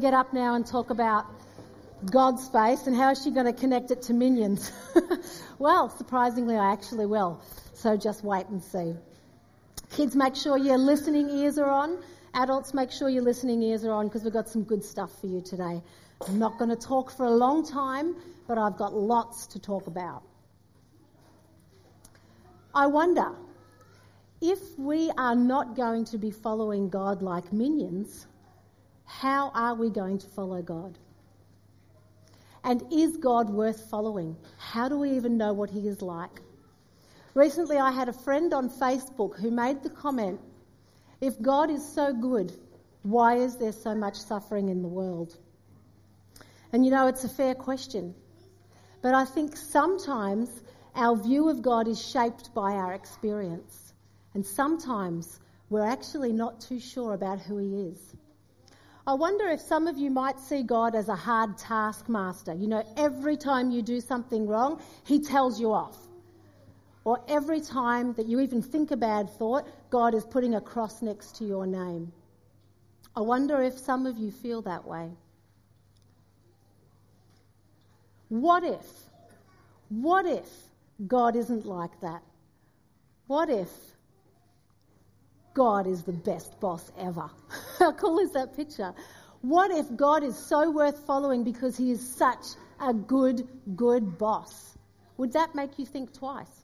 get up now and talk about God's face and how is she going to connect it to minions? well, surprisingly, I actually will. So just wait and see. Kids, make sure your listening ears are on. Adults, make sure your listening ears are on because we've got some good stuff for you today. I'm not going to talk for a long time, but I've got lots to talk about. I wonder if we are not going to be following God like minions how are we going to follow God? And is God worth following? How do we even know what He is like? Recently, I had a friend on Facebook who made the comment if God is so good, why is there so much suffering in the world? And you know, it's a fair question. But I think sometimes our view of God is shaped by our experience. And sometimes we're actually not too sure about who He is. I wonder if some of you might see God as a hard taskmaster. You know, every time you do something wrong, He tells you off. Or every time that you even think a bad thought, God is putting a cross next to your name. I wonder if some of you feel that way. What if? What if God isn't like that? What if God is the best boss ever. How cool is that picture? What if God is so worth following because he is such a good, good boss? Would that make you think twice?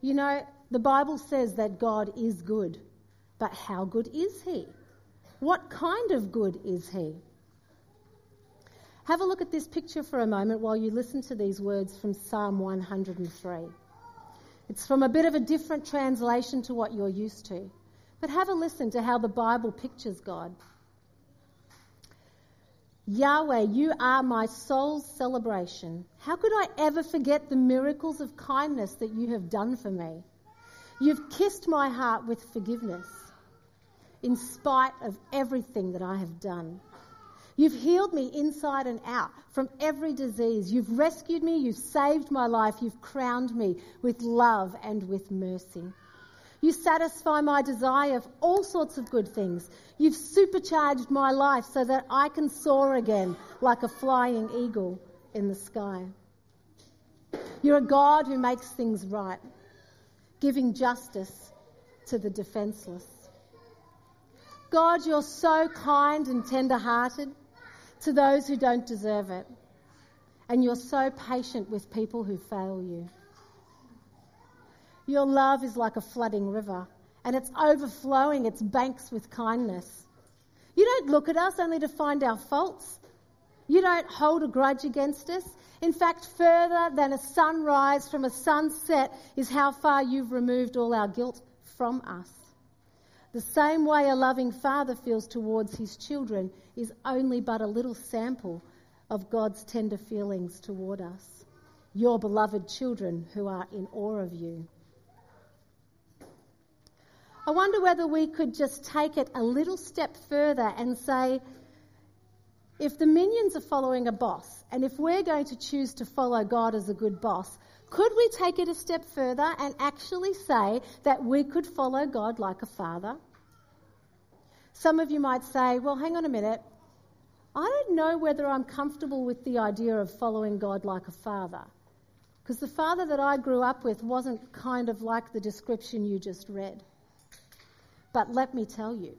You know, the Bible says that God is good, but how good is he? What kind of good is he? Have a look at this picture for a moment while you listen to these words from Psalm 103. It's from a bit of a different translation to what you're used to. But have a listen to how the Bible pictures God. Yahweh, you are my soul's celebration. How could I ever forget the miracles of kindness that you have done for me? You've kissed my heart with forgiveness in spite of everything that I have done. You've healed me inside and out from every disease. You've rescued me. You've saved my life. You've crowned me with love and with mercy. You satisfy my desire of all sorts of good things. You've supercharged my life so that I can soar again like a flying eagle in the sky. You're a God who makes things right, giving justice to the defenseless. God, you're so kind and tender hearted to those who don't deserve it. And you're so patient with people who fail you. Your love is like a flooding river, and it's overflowing its banks with kindness. You don't look at us only to find our faults. You don't hold a grudge against us. In fact, further than a sunrise from a sunset is how far you've removed all our guilt from us. The same way a loving father feels towards his children is only but a little sample of God's tender feelings toward us, your beloved children who are in awe of you. I wonder whether we could just take it a little step further and say, if the minions are following a boss, and if we're going to choose to follow God as a good boss, could we take it a step further and actually say that we could follow God like a father? Some of you might say, well, hang on a minute. I don't know whether I'm comfortable with the idea of following God like a father. Because the father that I grew up with wasn't kind of like the description you just read. But let me tell you,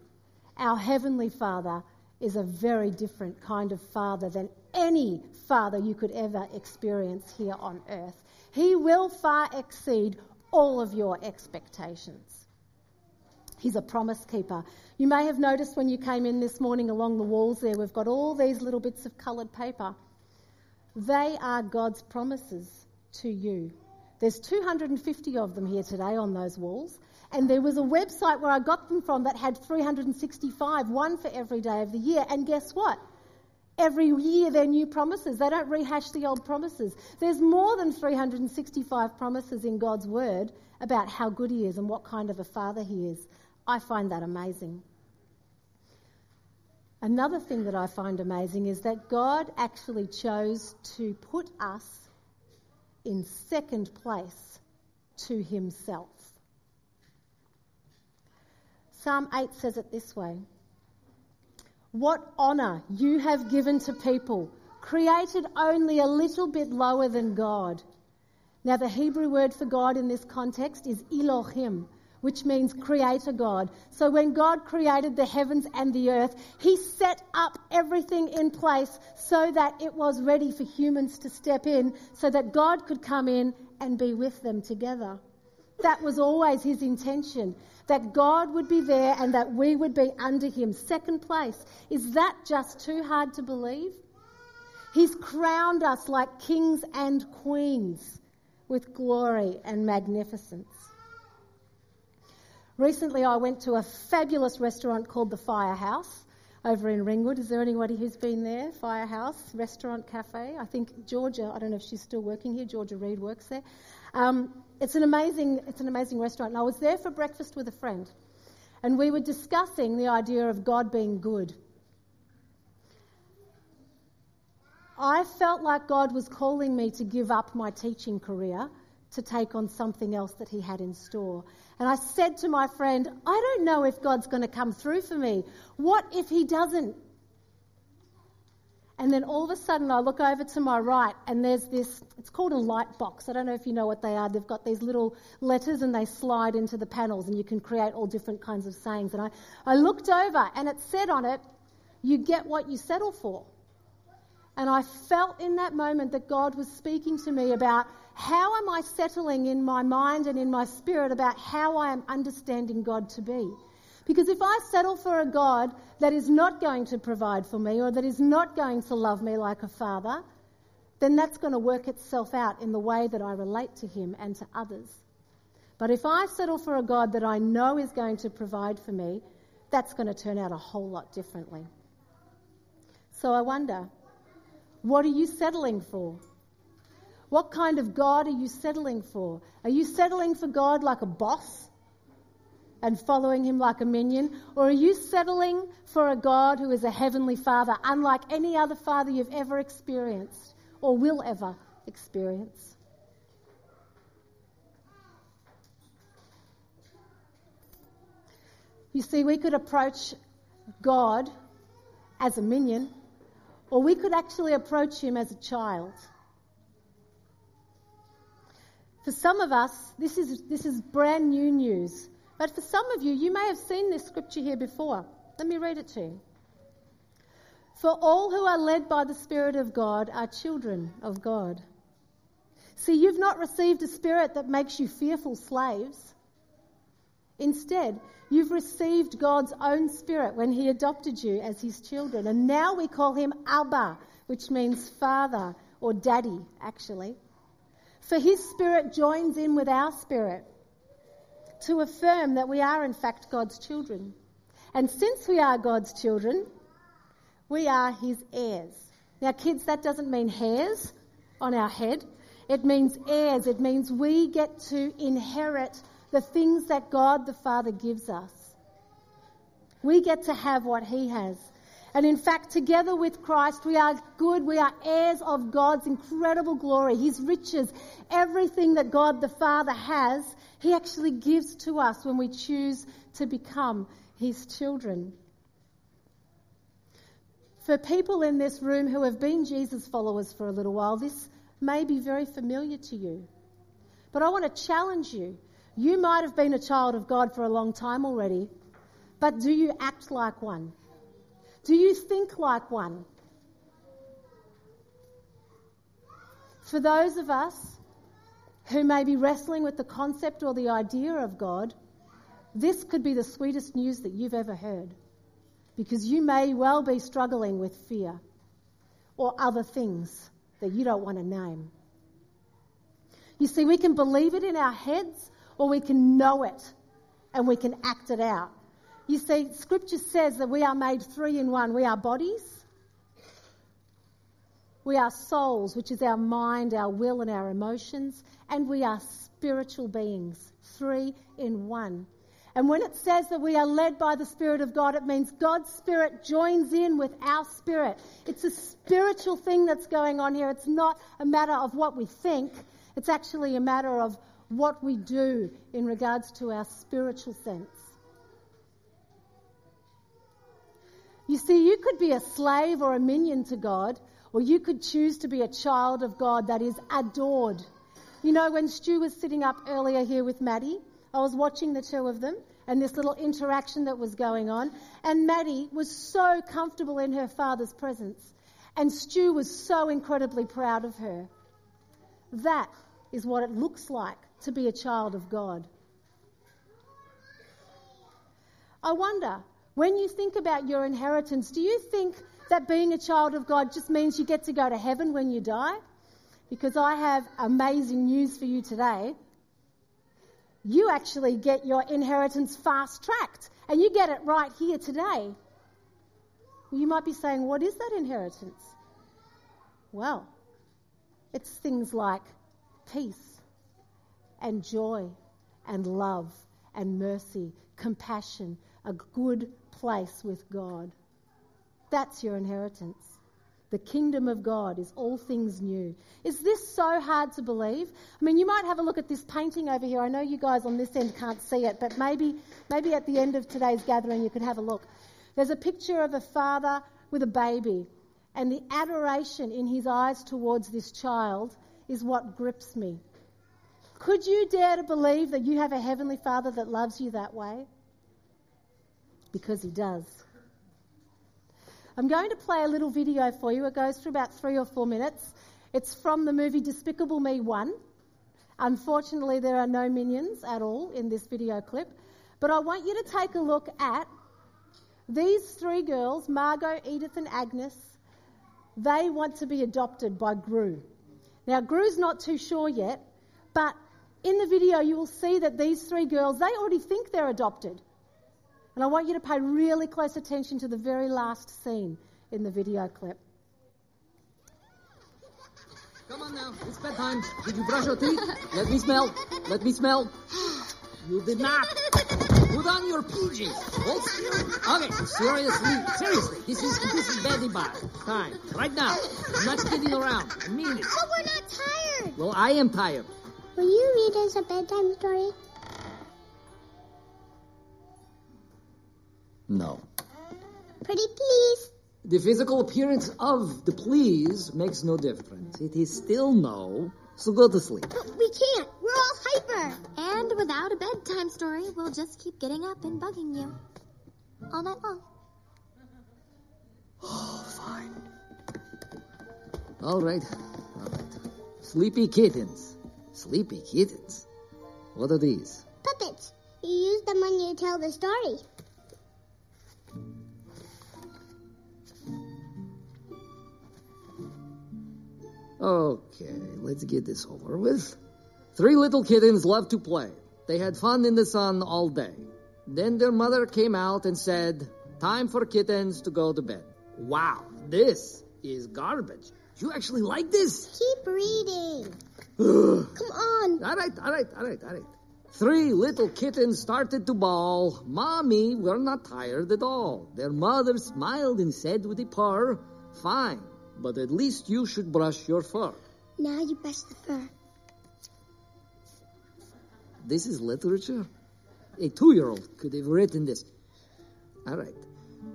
our Heavenly Father is a very different kind of father than any father you could ever experience here on earth. He will far exceed all of your expectations. He's a promise keeper. You may have noticed when you came in this morning along the walls there, we've got all these little bits of coloured paper. They are God's promises to you. There's 250 of them here today on those walls. And there was a website where I got them from that had 365, one for every day of the year. And guess what? Every year they're new promises. They don't rehash the old promises. There's more than 365 promises in God's word about how good He is and what kind of a Father He is. I find that amazing. Another thing that I find amazing is that God actually chose to put us in second place to Himself. Psalm 8 says it this way What honour you have given to people, created only a little bit lower than God. Now, the Hebrew word for God in this context is Elohim, which means creator God. So when God created the heavens and the earth, he set up everything in place so that it was ready for humans to step in, so that God could come in and be with them together. That was always his intention, that God would be there and that we would be under him. Second place. Is that just too hard to believe? He's crowned us like kings and queens with glory and magnificence. Recently, I went to a fabulous restaurant called the Firehouse over in Ringwood. Is there anybody who's been there? Firehouse Restaurant Cafe. I think Georgia. I don't know if she's still working here. Georgia Reed works there. Um, it's an amazing. It's an amazing restaurant. And I was there for breakfast with a friend, and we were discussing the idea of God being good. I felt like God was calling me to give up my teaching career to take on something else that He had in store. And I said to my friend, I don't know if God's going to come through for me. What if He doesn't? And then all of a sudden, I look over to my right, and there's this, it's called a light box. I don't know if you know what they are. They've got these little letters, and they slide into the panels, and you can create all different kinds of sayings. And I, I looked over, and it said on it, You get what you settle for. And I felt in that moment that God was speaking to me about how am I settling in my mind and in my spirit about how I am understanding God to be. Because if I settle for a God that is not going to provide for me or that is not going to love me like a father, then that's going to work itself out in the way that I relate to Him and to others. But if I settle for a God that I know is going to provide for me, that's going to turn out a whole lot differently. So I wonder, what are you settling for? What kind of God are you settling for? Are you settling for God like a boss and following him like a minion? Or are you settling for a God who is a heavenly father, unlike any other father you've ever experienced or will ever experience? You see, we could approach God as a minion, or we could actually approach him as a child. For some of us, this is, this is brand new news. But for some of you, you may have seen this scripture here before. Let me read it to you. For all who are led by the Spirit of God are children of God. See, you've not received a spirit that makes you fearful slaves. Instead, you've received God's own spirit when He adopted you as His children. And now we call Him Abba, which means father or daddy, actually. For his spirit joins in with our spirit to affirm that we are, in fact, God's children. And since we are God's children, we are his heirs. Now, kids, that doesn't mean hairs on our head. It means heirs. It means we get to inherit the things that God the Father gives us. We get to have what he has. And in fact, together with Christ, we are good. We are heirs of God's incredible glory, His riches, everything that God the Father has, He actually gives to us when we choose to become His children. For people in this room who have been Jesus followers for a little while, this may be very familiar to you. But I want to challenge you. You might have been a child of God for a long time already, but do you act like one? Do you think like one? For those of us who may be wrestling with the concept or the idea of God, this could be the sweetest news that you've ever heard. Because you may well be struggling with fear or other things that you don't want to name. You see, we can believe it in our heads or we can know it and we can act it out. You see, Scripture says that we are made three in one. We are bodies, we are souls, which is our mind, our will, and our emotions, and we are spiritual beings, three in one. And when it says that we are led by the Spirit of God, it means God's Spirit joins in with our spirit. It's a spiritual thing that's going on here. It's not a matter of what we think, it's actually a matter of what we do in regards to our spiritual sense. You see, you could be a slave or a minion to God, or you could choose to be a child of God that is adored. You know, when Stu was sitting up earlier here with Maddie, I was watching the two of them and this little interaction that was going on, and Maddie was so comfortable in her father's presence, and Stu was so incredibly proud of her. That is what it looks like to be a child of God. I wonder, when you think about your inheritance, do you think that being a child of God just means you get to go to heaven when you die? Because I have amazing news for you today. You actually get your inheritance fast tracked, and you get it right here today. You might be saying, What is that inheritance? Well, it's things like peace and joy and love and mercy, compassion, a good place with God. That's your inheritance. The kingdom of God is all things new. Is this so hard to believe? I mean, you might have a look at this painting over here. I know you guys on this end can't see it, but maybe, maybe at the end of today's gathering you could have a look. There's a picture of a father with a baby, and the adoration in his eyes towards this child is what grips me. Could you dare to believe that you have a heavenly father that loves you that way? Because he does. I'm going to play a little video for you. It goes for about three or four minutes. It's from the movie Despicable Me 1. Unfortunately, there are no minions at all in this video clip. But I want you to take a look at these three girls, Margo, Edith, and Agnes. They want to be adopted by Gru. Now, Gru's not too sure yet, but in the video, you will see that these three girls, they already think they're adopted. And I want you to pay really close attention to the very last scene in the video clip. Come on now, it's bedtime. Did you brush your teeth? Let me smell. Let me smell. You did not. Put on your PJs. Okay, seriously, seriously, this is this is bar time. Right now. I'm not kidding around. I mean it. But we're not tired. Well, I am tired. Will you read us a bedtime story? No. Pretty please. The physical appearance of the please makes no difference. It is still no. So go to sleep. But we can't. Hyper. And without a bedtime story, we'll just keep getting up and bugging you. All night long. Oh, fine. All right. All right. Sleepy kittens. Sleepy kittens. What are these? Puppets. You use them when you tell the story. Okay, let's get this over with. Three little kittens loved to play. They had fun in the sun all day. Then their mother came out and said, Time for kittens to go to bed. Wow, this is garbage. You actually like this? Keep reading. Come on. All right, all right, all right, all right. Three little kittens started to bawl. Mommy, we're not tired at all. Their mother smiled and said with a purr, Fine, but at least you should brush your fur. Now you brush the fur. This is literature? A two year old could have written this. All right.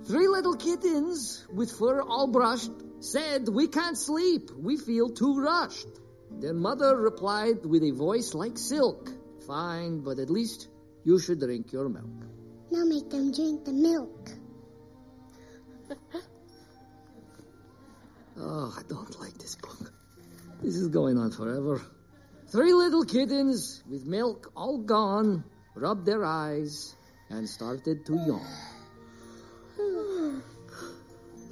Three little kittens with fur all brushed said, We can't sleep. We feel too rushed. Their mother replied with a voice like silk, Fine, but at least you should drink your milk. Now make them drink the milk. Oh, I don't like this book. This is going on forever. Three little kittens with milk all gone rubbed their eyes and started to yawn.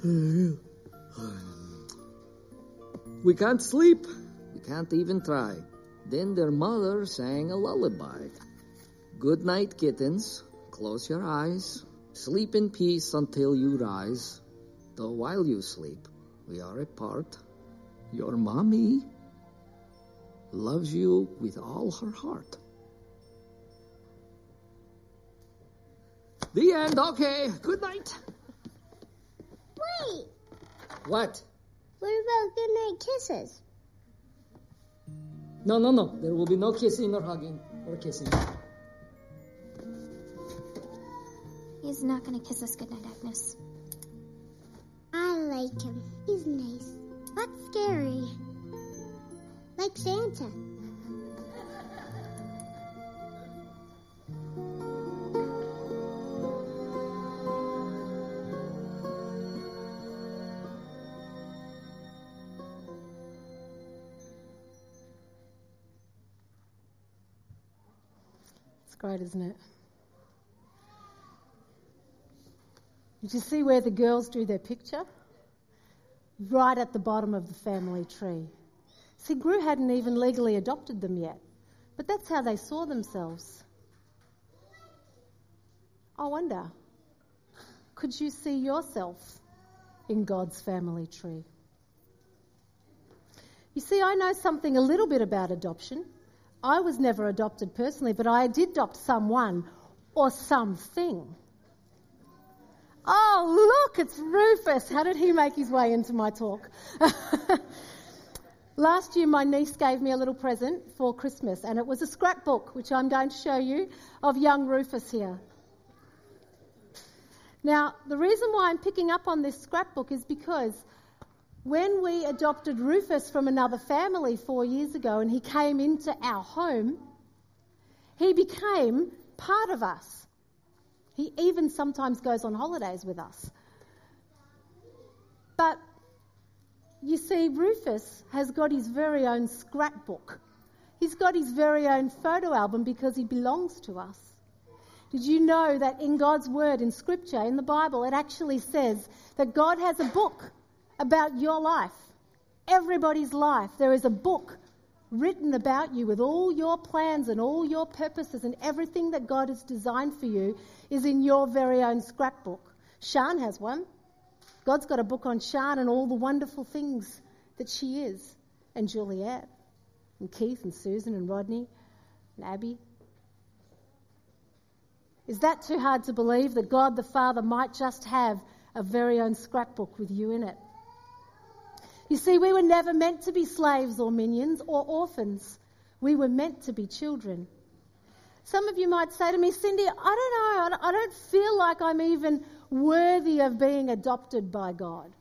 We can't sleep. We can't even try. Then their mother sang a lullaby. Good night, kittens. Close your eyes. Sleep in peace until you rise. Though while you sleep, we are apart. Your mommy loves you with all her heart. The end. Okay. Good night. Wait. What? What about good night kisses? No, no, no. There will be no kissing or hugging or kissing. He's not going to kiss us goodnight, Agnes. I like him. He's nice, but scary. Santa. It's great, isn't it? Did you see where the girls drew their picture? Right at the bottom of the family tree. See, Gru hadn't even legally adopted them yet, but that's how they saw themselves. I wonder, could you see yourself in God's family tree? You see, I know something a little bit about adoption. I was never adopted personally, but I did adopt someone or something. Oh, look, it's Rufus. How did he make his way into my talk? Last year, my niece gave me a little present for Christmas, and it was a scrapbook, which I'm going to show you, of young Rufus here. Now, the reason why I'm picking up on this scrapbook is because when we adopted Rufus from another family four years ago and he came into our home, he became part of us. He even sometimes goes on holidays with us. But you see, Rufus has got his very own scrapbook. He's got his very own photo album because he belongs to us. Did you know that in God's Word, in Scripture, in the Bible, it actually says that God has a book about your life, everybody's life. There is a book written about you with all your plans and all your purposes and everything that God has designed for you is in your very own scrapbook. Shan has one. God's got a book on Shan and all the wonderful things that she is, and Juliet, and Keith, and Susan, and Rodney, and Abby. Is that too hard to believe that God the Father might just have a very own scrapbook with you in it? You see, we were never meant to be slaves or minions or orphans. We were meant to be children. Some of you might say to me, Cindy, I don't know, I don't feel like I'm even worthy of being adopted by God.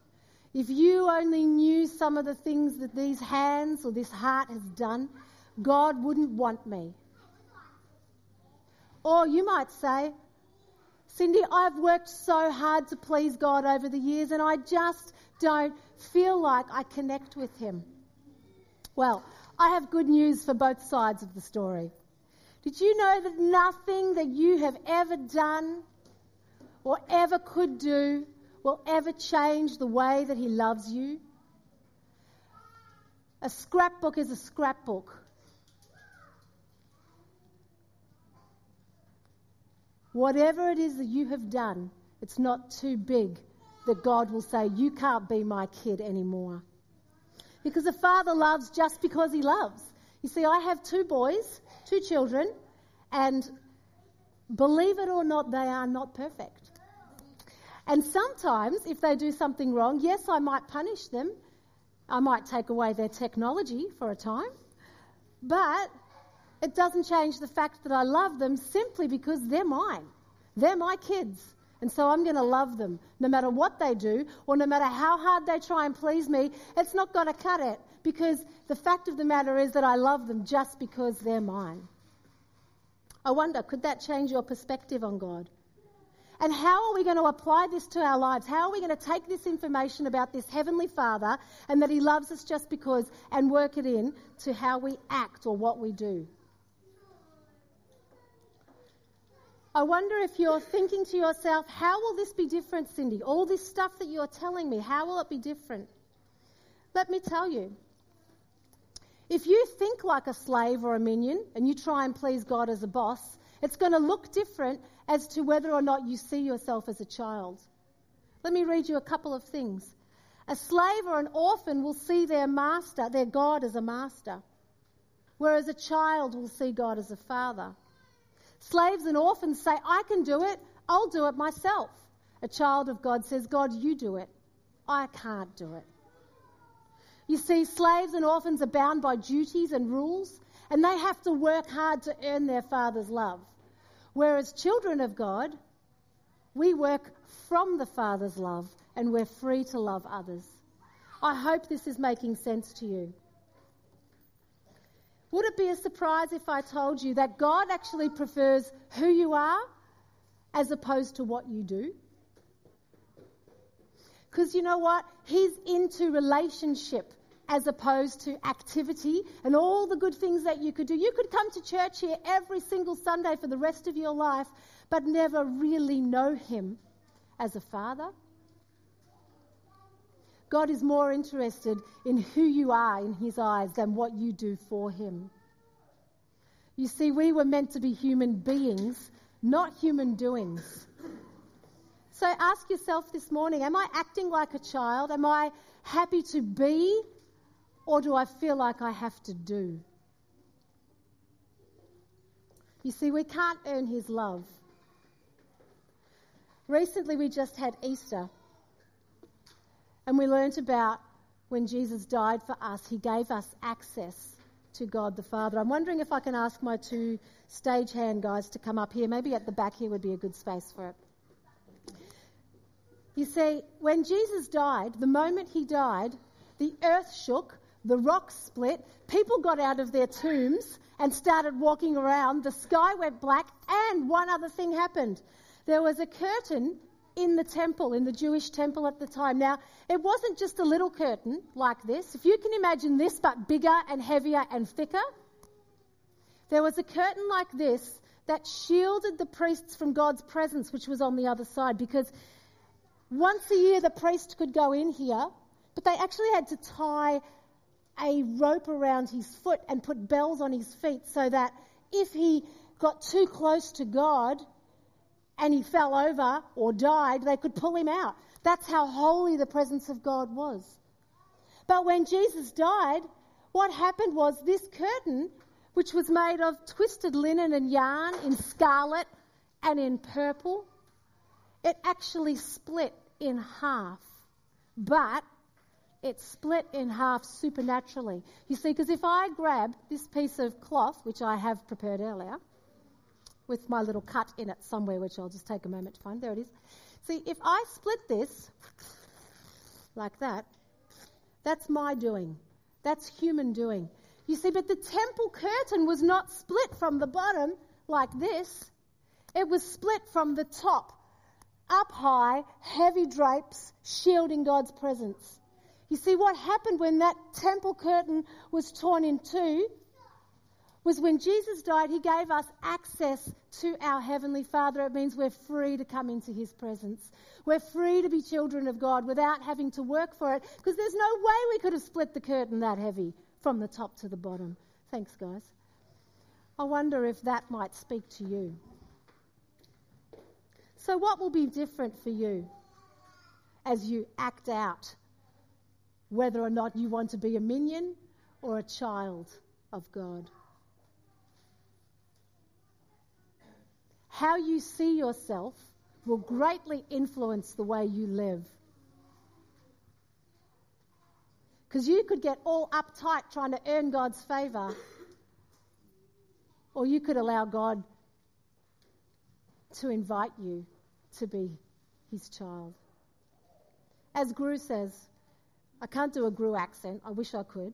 If you only knew some of the things that these hands or this heart has done, God wouldn't want me. Or you might say, Cindy, I've worked so hard to please God over the years and I just don't feel like I connect with Him. Well, I have good news for both sides of the story. Did you know that nothing that you have ever done or ever could do will ever change the way that He loves you? A scrapbook is a scrapbook. Whatever it is that you have done, it's not too big that God will say, You can't be my kid anymore. Because a father loves just because he loves. You see, I have two boys, two children, and believe it or not, they are not perfect. And sometimes, if they do something wrong, yes, I might punish them. I might take away their technology for a time. But it doesn't change the fact that I love them simply because they're mine. They're my kids. And so I'm going to love them no matter what they do or no matter how hard they try and please me. It's not going to cut it because the fact of the matter is that I love them just because they're mine. I wonder, could that change your perspective on God? And how are we going to apply this to our lives? How are we going to take this information about this Heavenly Father and that He loves us just because and work it in to how we act or what we do? I wonder if you're thinking to yourself, how will this be different, Cindy? All this stuff that you're telling me, how will it be different? Let me tell you. If you think like a slave or a minion and you try and please God as a boss, it's going to look different as to whether or not you see yourself as a child. Let me read you a couple of things. A slave or an orphan will see their master, their God, as a master, whereas a child will see God as a father. Slaves and orphans say, I can do it, I'll do it myself. A child of God says, God, you do it. I can't do it. You see, slaves and orphans are bound by duties and rules, and they have to work hard to earn their father's love. Whereas children of God, we work from the father's love and we're free to love others. I hope this is making sense to you. Would it be a surprise if I told you that God actually prefers who you are as opposed to what you do? Because you know what? He's into relationship as opposed to activity and all the good things that you could do. You could come to church here every single Sunday for the rest of your life, but never really know Him as a father. God is more interested in who you are in His eyes than what you do for Him. You see, we were meant to be human beings, not human doings. So ask yourself this morning Am I acting like a child? Am I happy to be or do I feel like I have to do? You see, we can't earn His love. Recently, we just had Easter, and we learnt about when Jesus died for us, He gave us access to God the Father. I'm wondering if I can ask my two stagehand guys to come up here. Maybe at the back here would be a good space for it. You see, when Jesus died, the moment he died, the earth shook, the rocks split, people got out of their tombs and started walking around, the sky went black, and one other thing happened. There was a curtain in the temple, in the Jewish temple at the time. Now, it wasn't just a little curtain like this. If you can imagine this, but bigger and heavier and thicker, there was a curtain like this that shielded the priests from God's presence, which was on the other side, because once a year the priest could go in here, but they actually had to tie a rope around his foot and put bells on his feet so that if he got too close to God and he fell over or died, they could pull him out. That's how holy the presence of God was. But when Jesus died, what happened was this curtain, which was made of twisted linen and yarn in scarlet and in purple, it actually split in half. But it split in half supernaturally. You see, because if I grab this piece of cloth, which I have prepared earlier, with my little cut in it somewhere, which I'll just take a moment to find. There it is. See, if I split this like that, that's my doing. That's human doing. You see, but the temple curtain was not split from the bottom like this, it was split from the top, up high, heavy drapes shielding God's presence. You see, what happened when that temple curtain was torn in two was when Jesus died, he gave us access to our Heavenly Father. It means we're free to come into His presence. We're free to be children of God without having to work for it because there's no way we could have split the curtain that heavy from the top to the bottom. Thanks, guys. I wonder if that might speak to you. So, what will be different for you as you act out whether or not you want to be a minion or a child of God. How you see yourself will greatly influence the way you live. Because you could get all uptight trying to earn God's favour, or you could allow God to invite you to be his child. As Gru says, I can't do a Gru accent. I wish I could.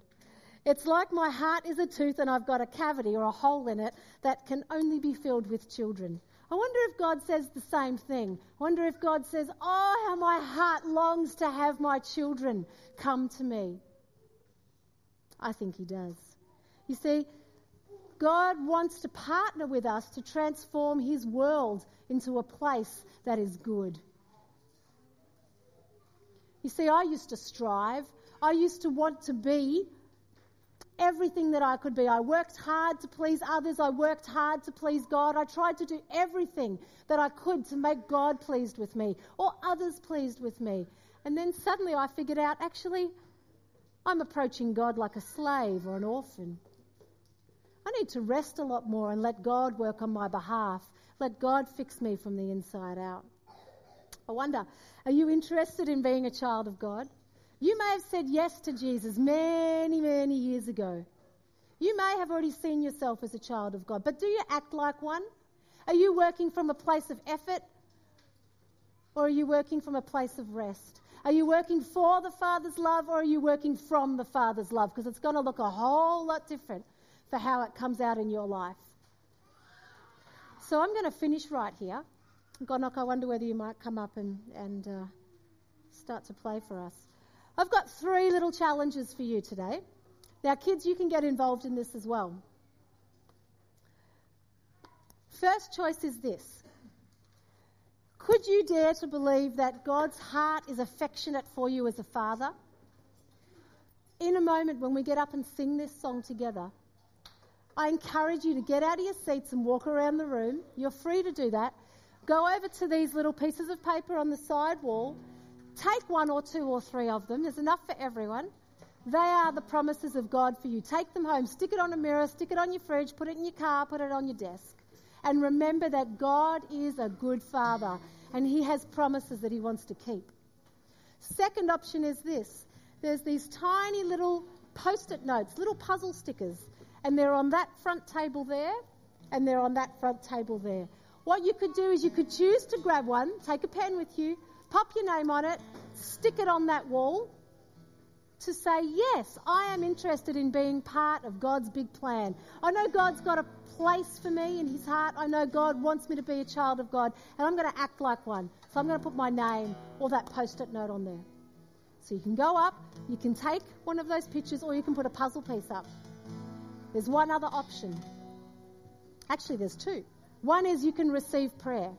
It's like my heart is a tooth and I've got a cavity or a hole in it that can only be filled with children. I wonder if God says the same thing. I wonder if God says, Oh, how my heart longs to have my children come to me. I think He does. You see, God wants to partner with us to transform His world into a place that is good. You see, I used to strive. I used to want to be everything that I could be. I worked hard to please others. I worked hard to please God. I tried to do everything that I could to make God pleased with me or others pleased with me. And then suddenly I figured out actually, I'm approaching God like a slave or an orphan. I need to rest a lot more and let God work on my behalf. Let God fix me from the inside out. I wonder, are you interested in being a child of God? You may have said yes to Jesus many, many years ago. You may have already seen yourself as a child of God, but do you act like one? Are you working from a place of effort or are you working from a place of rest? Are you working for the Father's love or are you working from the Father's love? Because it's going to look a whole lot different for how it comes out in your life. So I'm going to finish right here. Gonok, I wonder whether you might come up and, and uh, start to play for us. I've got three little challenges for you today. Now, kids, you can get involved in this as well. First choice is this Could you dare to believe that God's heart is affectionate for you as a father? In a moment when we get up and sing this song together, I encourage you to get out of your seats and walk around the room. You're free to do that. Go over to these little pieces of paper on the side wall. Take one or two or three of them. There's enough for everyone. They are the promises of God for you. Take them home, stick it on a mirror, stick it on your fridge, put it in your car, put it on your desk. And remember that God is a good father and he has promises that he wants to keep. Second option is this there's these tiny little post it notes, little puzzle stickers, and they're on that front table there and they're on that front table there. What you could do is you could choose to grab one, take a pen with you, pop your name on it, stick it on that wall to say, Yes, I am interested in being part of God's big plan. I know God's got a place for me in His heart. I know God wants me to be a child of God, and I'm going to act like one. So I'm going to put my name or that post it note on there. So you can go up, you can take one of those pictures, or you can put a puzzle piece up. There's one other option. Actually, there's two. One is you can receive prayer.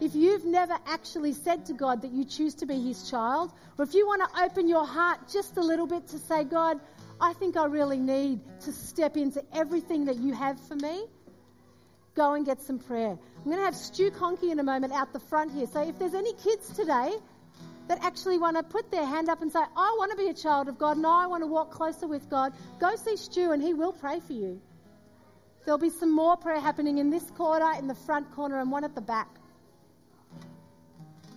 If you've never actually said to God that you choose to be His child, or if you want to open your heart just a little bit to say, God, I think I really need to step into everything that you have for me, go and get some prayer. I'm going to have Stu Conkey in a moment out the front here. So if there's any kids today that actually want to put their hand up and say, I want to be a child of God and I want to walk closer with God, go see Stu and he will pray for you. There'll be some more prayer happening in this corner, in the front corner, and one at the back.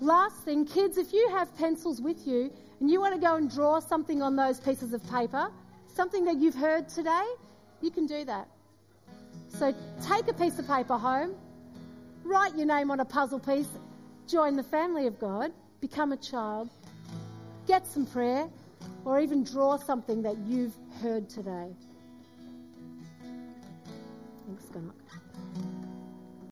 Last thing, kids, if you have pencils with you and you want to go and draw something on those pieces of paper, something that you've heard today, you can do that. So take a piece of paper home, write your name on a puzzle piece, join the family of God, become a child, get some prayer, or even draw something that you've heard today. Thanks, Gunnock.